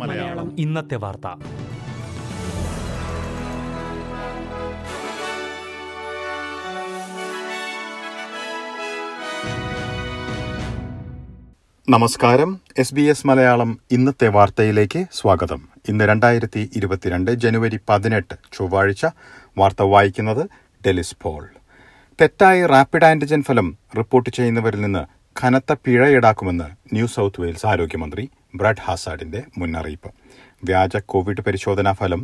മലയാളം. ഇന്നത്തെ വാർത്ത. നമസ്കാരം. എസ് ബി എസ് മലയാളം ഇന്നത്തെ വാർത്തയിലേക്ക് സ്വാഗതം. ഇന്ന് രണ്ടായിരത്തി ഇരുപത്തിരണ്ട് ജനുവരി പതിനെട്ട് ചൊവ്വാഴ്ച വാർത്ത വായിക്കുന്നത് ഡെലിസ് പോൾ. തെറ്റായ റാപ്പിഡ് ആന്റിജൻ ഫലം റിപ്പോർട്ട് ചെയ്യുന്നവരിൽ നിന്ന് കനത്ത പിഴ ഈടാക്കുമെന്ന് ന്യൂ സൗത്ത് വെയിൽസ് ആരോഗ്യമന്ത്രി ബ്രഡ് ഹാസാഡിന്റെ മുന്നറിയിപ്പ്. വ്യാജ കോവിഡ് പരിശോധനാ ഫലം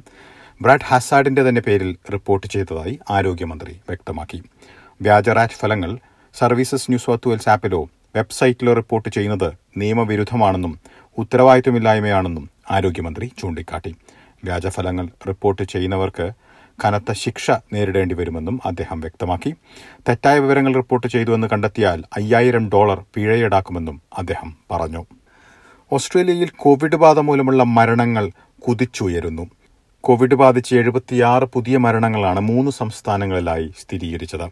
ബ്രഡ് ഹാസാഡിന്റെ തന്നെ പേരിൽ റിപ്പോർട്ട് ചെയ്തതായി ആരോഗ്യമന്ത്രി വ്യക്തമാക്കി. വ്യാജ റാറ്റ് ഫലങ്ങൾ സർവീസസ് ന്യൂ സൗത്ത് വെയിൽസ് ആപ്പിലോ വെബ്സൈറ്റിലോ റിപ്പോർട്ട് ചെയ്യുന്നത് നിയമവിരുദ്ധമാണെന്നും ഉത്തരവാദിത്വമില്ലായ്മയാണെന്നും ആരോഗ്യമന്ത്രി ചൂണ്ടിക്കാട്ടി. വ്യാജഫലങ്ങൾ റിപ്പോർട്ട് ചെയ്യുന്നവർക്ക് കനത്ത ശിക്ഷ നേരിടേണ്ടി വരുമെന്നും അദ്ദേഹം വ്യക്തമാക്കി. തെറ്റായ വിവരങ്ങൾ റിപ്പോർട്ട് ചെയ്തുവെന്ന് കണ്ടെത്തിയാൽ അയ്യായിരം ഡോളർ പിഴയേടാക്കുമെന്നും അദ്ദേഹം പറഞ്ഞു. ഓസ്ട്രേലിയയിൽ കോവിഡ് ബാധ മൂലമുള്ള മരണങ്ങൾ കുതിച്ചുയരുന്നു. കോവിഡ് ബാധിച്ച് എഴുപത്തിയാറ് പുതിയ മരണങ്ങളാണ് മൂന്ന് സംസ്ഥാനങ്ങളിലായി സ്ഥിരീകരിച്ചത്.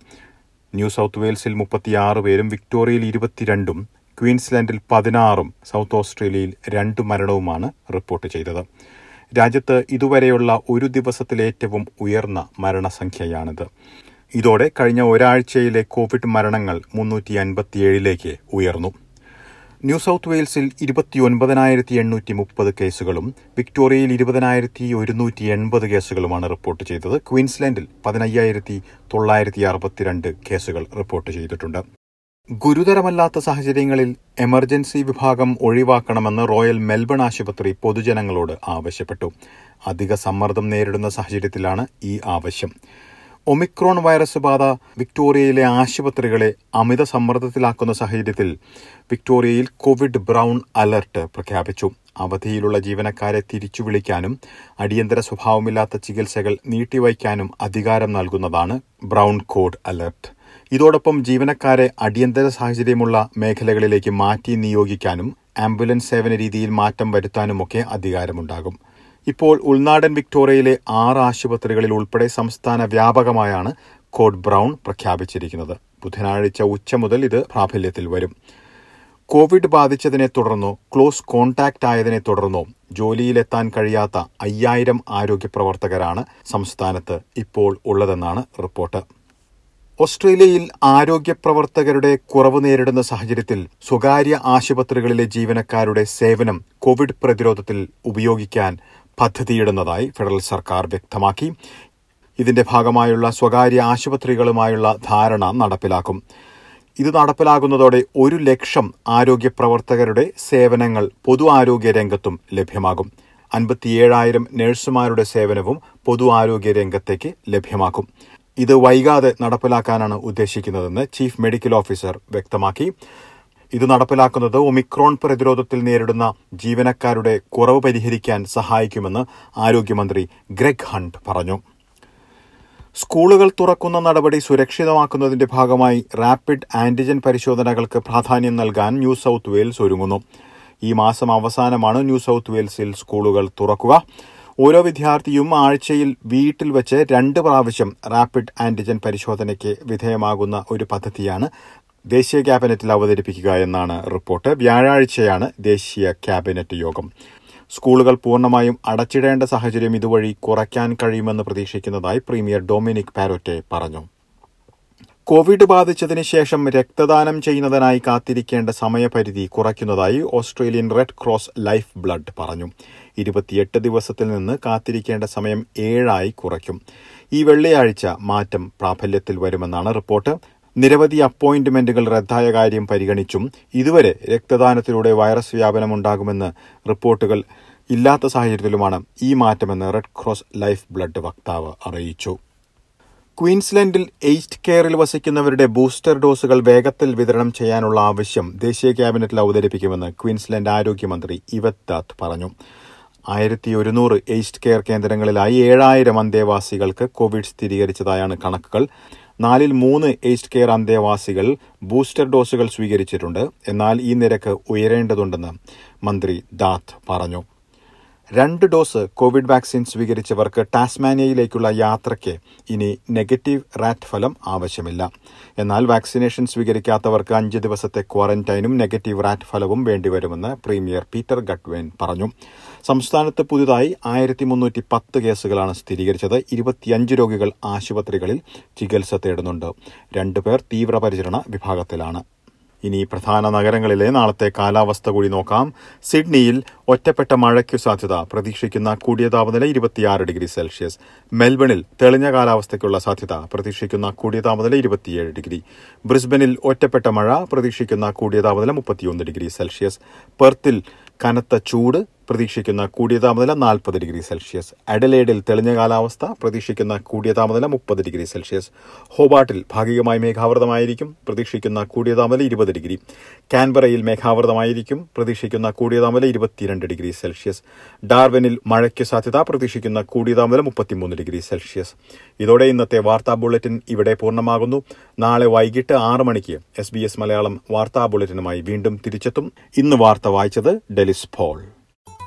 ന്യൂ സൌത്ത് വെയിൽസിൽ മുപ്പത്തിയാറ് പേരും വിക്ടോറിയയിൽ ഇരുപത്തിരണ്ടും ക്വീൻസ്ലാൻഡിൽ പതിനാറും സൌത്ത് ഓസ്ട്രേലിയയിൽ രണ്ട് മരണവുമാണ് റിപ്പോർട്ട് ചെയ്തത്. രാജ്യത്ത് ഇതുവരെയുള്ള ഒരു ദിവസത്തിലെ ഏറ്റവും ഉയർന്ന മരണസംഖ്യയാണിത്. ഇതോടെ കഴിഞ്ഞ ഒരാഴ്ചയിലെ കോവിഡ് മരണങ്ങൾ മുന്നൂറ്റി അൻപത്തിയേഴിലേക്ക് ഉയർന്നു. ന്യൂ സൌത്ത് വെയിൽസിൽ ഇരുപത്തിയൊൻപതിനായിരത്തി എണ്ണൂറ്റി മുപ്പത് കേസുകളും വിക്ടോറിയയിൽ ഇരുപതിനായിരത്തി ഒരുന്നൂറ്റി എൺപത് കേസുകളുമാണ് റിപ്പോർട്ട് ചെയ്തത്. ക്വീൻസ്ലാൻഡിൽ പതിനയ്യായിരത്തി തൊള്ളായിരത്തി അറുപത്തിരണ്ട് കേസുകൾ റിപ്പോർട്ട് ചെയ്തിട്ടുണ്ട്. ഗുരുതരമല്ലാത്ത സാഹചര്യങ്ങളിൽ എമർജൻസി വിഭാഗം ഒഴിവാക്കണമെന്ന് റോയൽ മെൽബൺ ആശുപത്രി പൊതുജനങ്ങളോട് ആവശ്യപ്പെട്ടു. അധിക സമ്മർദ്ദം നേരിടുന്ന സാഹചര്യത്തിലാണ് ഈ ആവശ്യം. ഒമിക്രോൺ വൈറസ് ബാധ വിക്ടോറിയയിലെ ആശുപത്രികളെ അമിത സമ്മർദ്ദത്തിലാക്കുന്ന സാഹചര്യത്തിൽ വിക്ടോറിയയിൽ കോവിഡ് ബ്രൗൺ അലർട്ട് പ്രഖ്യാപിച്ചു. അവധിയിലുള്ള ജീവനക്കാരെ തിരിച്ചു വിളിക്കാനും അടിയന്തര സ്വഭാവമില്ലാത്ത ചികിത്സകൾ നീട്ടിവയ്ക്കാനും അധികാരം നൽകുന്നതാണ് ബ്രൌൺ കോഡ് അലർട്ട്. ഇതോടൊപ്പം ജീവനക്കാരെ അടിയന്തര സാഹചര്യമുള്ള മേഖലകളിലേക്ക് മാറ്റി നിയോഗിക്കാനും ആംബുലൻസ് സേവന രീതിയിൽ മാറ്റം വരുത്താനുമൊക്കെ അധികാരമുണ്ടാകും. ഇപ്പോൾ ഉൾനാടൻ വിക്ടോറിയയിലെ ആറ് ആശുപത്രികളിൽ ഉൾപ്പെടെ സംസ്ഥാന വ്യാപകമായാണ് കോഡ് ബ്രൌൺ പ്രഖ്യാപിച്ചിരിക്കുന്നത്. ബുധനാഴ്ച ഉച്ച മുതൽ ഇത് പ്രാബല്യത്തിൽ വരും. കോവിഡ് ബാധിച്ചതിനെ തുടർന്നോ ക്ലോസ് കോൺടാക്ട് ആയതിനെ തുടർന്നോ ജോലിയിലെത്താൻ കഴിയാത്ത അയ്യായിരം ആരോഗ്യ പ്രവർത്തകരാണ് സംസ്ഥാനത്ത് ഇപ്പോൾ ഉള്ളതെന്നാണ് റിപ്പോർട്ട്. ഓസ്ട്രേലിയയിൽ ആരോഗ്യ പ്രവർത്തകരുടെ കുറവ് നേരിടുന്ന സാഹചര്യത്തിൽ സ്വകാര്യ ആശുപത്രികളിലെ ജീവനക്കാരുടെ സേവനം കോവിഡ് പ്രതിരോധത്തിൽ ഉപയോഗിക്കാൻ പദ്ധതിയിടുന്നതായി ഫെഡറൽ സർക്കാർ വ്യക്തമാക്കി. ഇതിന്റെ ഭാഗമായുള്ള സ്വകാര്യ ആശുപത്രികളുമായുള്ള ധാരണ നടപ്പിലാക്കും. ഇത് നടപ്പിലാകുന്നതോടെ ഒരു ലക്ഷം ആരോഗ്യ പ്രവർത്തകരുടെ സേവനങ്ങൾ പൊതു ആരോഗ്യ രംഗത്തും ലഭ്യമാകും. അൻപത്തിയേഴായിരം നഴ്സുമാരുടെ സേവനവും പൊതു ആരോഗ്യ രംഗത്തേക്ക് ലഭ്യമാക്കും. ഇത് വൈകാതെ നടപ്പിലാക്കാനാണ് ഉദ്ദേശിക്കുന്നതെന്ന് ചീഫ് മെഡിക്കൽ ഓഫീസർ വ്യക്തമാക്കി. ഇത് നടപ്പിലാക്കുന്നത് ഒമിക്രോൺ പ്രതിരോധത്തിൽ നേരിടുന്ന ജീവനക്കാരുടെ കുറവ് പരിഹരിക്കാൻ സഹായിക്കുമെന്ന് ആരോഗ്യമന്ത്രി ഗ്രെഗ് ഹണ്ട് പറഞ്ഞു. സ്കൂളുകൾ തുറക്കുന്ന നടപടി സുരക്ഷിതമാക്കുന്നതിന്റെ ഭാഗമായി റാപ്പിഡ് ആന്റിജൻ പരിശോധനകൾക്ക് പ്രാധാന്യം നൽകാൻ ന്യൂ സൌത്ത് വെയിൽസ് ഒരുങ്ങുന്നു. ഈ മാസം അവസാനമാണ് ന്യൂ സൌത്ത് വെയിൽസിൽ സ്കൂളുകൾ തുറക്കുക. ഓരോ വിദ്യാർത്ഥിയും ആഴ്ചയിൽ വീട്ടിൽ വെച്ച് രണ്ട് പ്രാവശ്യം റാപ്പിഡ് ആന്റിജൻ പരിശോധനയ്ക്ക് വിധേയമാകുന്ന ഒരു പദ്ധതിയാണ് ദേശീയ ക്യാബിനറ്റിൽ അവതരിപ്പിക്കുക എന്നാണ് റിപ്പോർട്ട്. വ്യാഴാഴ്ചയാണ് ദേശീയ ക്യാബിനറ്റ് യോഗം. സ്കൂളുകൾ പൂർണമായും അടച്ചിടേണ്ട സാഹചര്യം ഇതുവഴി കുറയ്ക്കാൻ കഴിയുമെന്ന് പ്രതീക്ഷിക്കുന്നതായി പ്രീമിയർ ഡൊമിനിക് പാരോറ്റെ പറഞ്ഞു. കോവിഡ് ബാധിച്ചതിന് ശേഷം രക്തദാനം ചെയ്യുന്നതിനായി കാത്തിരിക്കേണ്ട സമയപരിധി കുറയ്ക്കുന്നതായി Australian Red Cross Lifeblood പറഞ്ഞു. ഇരുപത്തിയെട്ട് ദിവസത്തിൽ നിന്ന് കാത്തിരിക്കേണ്ട സമയം ഏഴായി കുറയ്ക്കും. ഈ വെള്ളിയാഴ്ച മാറ്റം പ്രാബല്യത്തിൽ വരുമെന്നാണ് റിപ്പോർട്ട്. നിരവധി അപ്പോയിന്റ്മെന്റുകൾ റദ്ദായ കാര്യം പരിഗണിച്ചും ഇതുവരെ രക്തദാനത്തിലൂടെ വൈറസ് വ്യാപനം വ്യാപനമുണ്ടാകുമെന്ന് റിപ്പോർട്ടുകൾ ഇല്ലാത്ത സാഹചര്യത്തിലുമാണ് ഈ മാറ്റമെന്ന് റെഡ് ക്രോസ് ലൈഫ് ബ്ലഡ് വക്താവ് അറിയിച്ചു. ക്വീൻസ്ലൻഡിൽ എയ്ഡ് കെയറിൽ വസിക്കുന്നവരുടെ ബൂസ്റ്റർ ഡോസുകൾ വേഗത്തിൽ വിതരണം ചെയ്യാനുള്ള ആവശ്യം ദേശീയ ക്യാബിനറ്റിൽ അവതരിപ്പിക്കുമെന്ന് ക്വീൻസ്ലൻഡ് ആരോഗ്യമന്ത്രി ഇവത് ദാത്ത് പറഞ്ഞു. ആയിരത്തി ഒരുന്നൂറ് എയ്സ്റ്റ് കെയർ കേന്ദ്രങ്ങളിലായി ഏഴായിരം അന്തേവാസികൾക്ക് കോവിഡ് സ്ഥിരീകരിച്ചതായാണ് കണക്കുകൾ. നാലിൽ മൂന്ന് എയ്സ്റ്റ് കെയർ അന്തേവാസികൾ ബൂസ്റ്റർ ഡോസുകൾ സ്വീകരിച്ചിട്ടുണ്ട്. എന്നാൽ ഈ നിരക്ക് ഉയരേണ്ടതുണ്ടെന്ന് മന്ത്രി ദാത്ത് പറഞ്ഞു. രണ്ട് ഡോസ് കോവിഡ് വാക്സിൻ സ്വീകരിച്ചവർക്ക് ടാസ്മാനിയയിലേക്കുള്ള യാത്രയ്ക്ക് ഇനി നെഗറ്റീവ് റാറ്റ് ഫലം ആവശ്യമില്ല. എന്നാൽ വാക്സിനേഷൻ സ്വീകരിക്കാത്തവർക്ക് അഞ്ച് ദിവസത്തെ ക്വാറന്റൈനും നെഗറ്റീവ് റാറ്റ് ഫലവും വേണ്ടിവരുമെന്ന് പ്രീമിയർ പീറ്റർ ഗഡ്വേൻ പറഞ്ഞു. സംസ്ഥാനത്ത് പുതുതായി ആയിരത്തി മുന്നൂറ്റി പത്ത് കേസുകളാണ് സ്ഥിരീകരിച്ചത്. ഇരുപത്തിയഞ്ച് രോഗികൾ ആശുപത്രികളിൽ ചികിത്സ തേടുന്നുണ്ട്. രണ്ടുപേർ തീവ്രപരിചരണ വിഭാഗത്തിലാണ്. ഇനി പ്രധാന നഗരങ്ങളിലെ നാളത്തെ കാലാവസ്ഥ കൂടി നോക്കാം. സിഡ്നിയിൽ ഒറ്റപ്പെട്ട മഴയ്ക്കു സാധ്യത പ്രതീക്ഷിക്കുന്ന കൂടിയ താപനില ഇരുപത്തിയാറ് ഡിഗ്രി സെൽഷ്യസ്. മെൽബണിൽ തെളിഞ്ഞ കാലാവസ്ഥയ്ക്കുള്ള സാധ്യത പ്രതീക്ഷിക്കുന്ന കൂടിയ താപനില ഇരുപത്തിയേഴ് ഡിഗ്രി. ബ്രിസ്ബനിൽ ഒറ്റപ്പെട്ട മഴ പ്രതീക്ഷിക്കുന്ന കൂടിയ താപനില മുപ്പത്തിയൊന്ന് ഡിഗ്രി സെൽഷ്യസ്. പെർത്തിൽ കനത്ത ചൂട് പ്രതീക്ഷിക്കുന്ന കൂടിയ താപനില നാൽപ്പത് ഡിഗ്രി സെൽഷ്യസ്. അഡലേഡിൽ തെളിഞ്ഞ കാലാവസ്ഥ പ്രതീക്ഷിക്കുന്ന കൂടിയ താപനില മുപ്പത് ഡിഗ്രി സെൽഷ്യസ്. ഹോബാട്ടിൽ ഭാഗികമായി മേഘാവൃതമായിരിക്കും പ്രതീക്ഷിക്കുന്ന കൂടിയ താപനില ഇരുപത് ഡിഗ്രി. കാൻബറയിൽ മേഘാവൃതമായിരിക്കും പ്രതീക്ഷിക്കുന്ന കൂടിയ താപനില ഇരുപത്തിരണ്ട് ഡിഗ്രി സെൽഷ്യസ്. ഡാർവിനിൽ മഴയ്ക്ക് സാധ്യത പ്രതീക്ഷിക്കുന്ന കൂടിയ താപനില മുപ്പത്തിമൂന്ന് ഡിഗ്രി സെൽഷ്യസ്. ഇതോടെ ഇന്നത്തെ വാർത്താ ബുള്ളറ്റിൻ ഇവിടെ പൂർണമാകുന്നു. നാളെ വൈകിട്ട് ആറ് മണിക്ക് എസ് ബി എസ് മലയാളം വാർത്താ ബുള്ളറ്റിനുമായി വീണ്ടും തിരിച്ചെത്തും. ഇന്ന് വാർത്ത വായിച്ചത് ഡെലിസ് പോൾ.